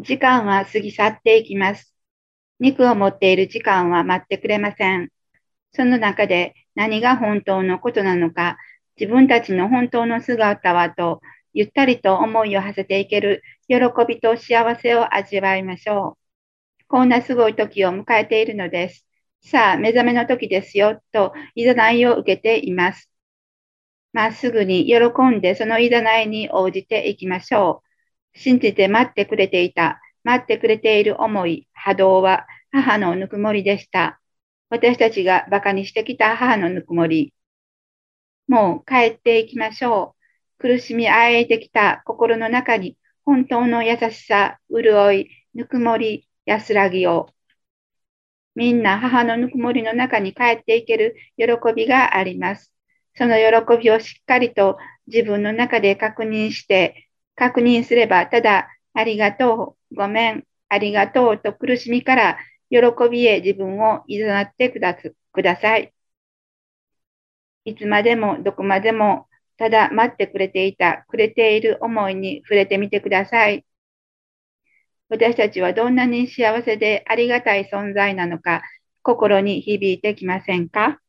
時間は過ぎ去っていきます。肉を持っている時間は待ってくれません。その中で何が本当のことなのか、自分たちの本当の姿はと、ゆったりと思いを馳せていける喜びと幸せを味わいましょう。こんなすごい時を迎えているのです。さあ、目覚めの時ですよ、と、いざないを受けています。まっすぐに喜んでそのいざないに応じていきましょう。信じて待ってくれていた、待ってくれている思い、波動は母のぬくもりでした。私たちが馬鹿にしてきた母のぬくもり。もう帰っていきましょう。苦しみあえてきた心の中に本当の優しさ、潤い、ぬくもり、安らぎを。みんな母のぬくもりの中に帰っていける喜びがあります。その喜びをしっかりと自分の中で確認して、確認すれば、ただ、ありがとう、ごめん、ありがとうと苦しみから喜びへ自分を誘ってくだください。いつまでもどこまでもただ待ってくれていた、くれている思いに触れてみてください。私たちはどんなに幸せでありがたい存在なのか、心に響いてきませんか？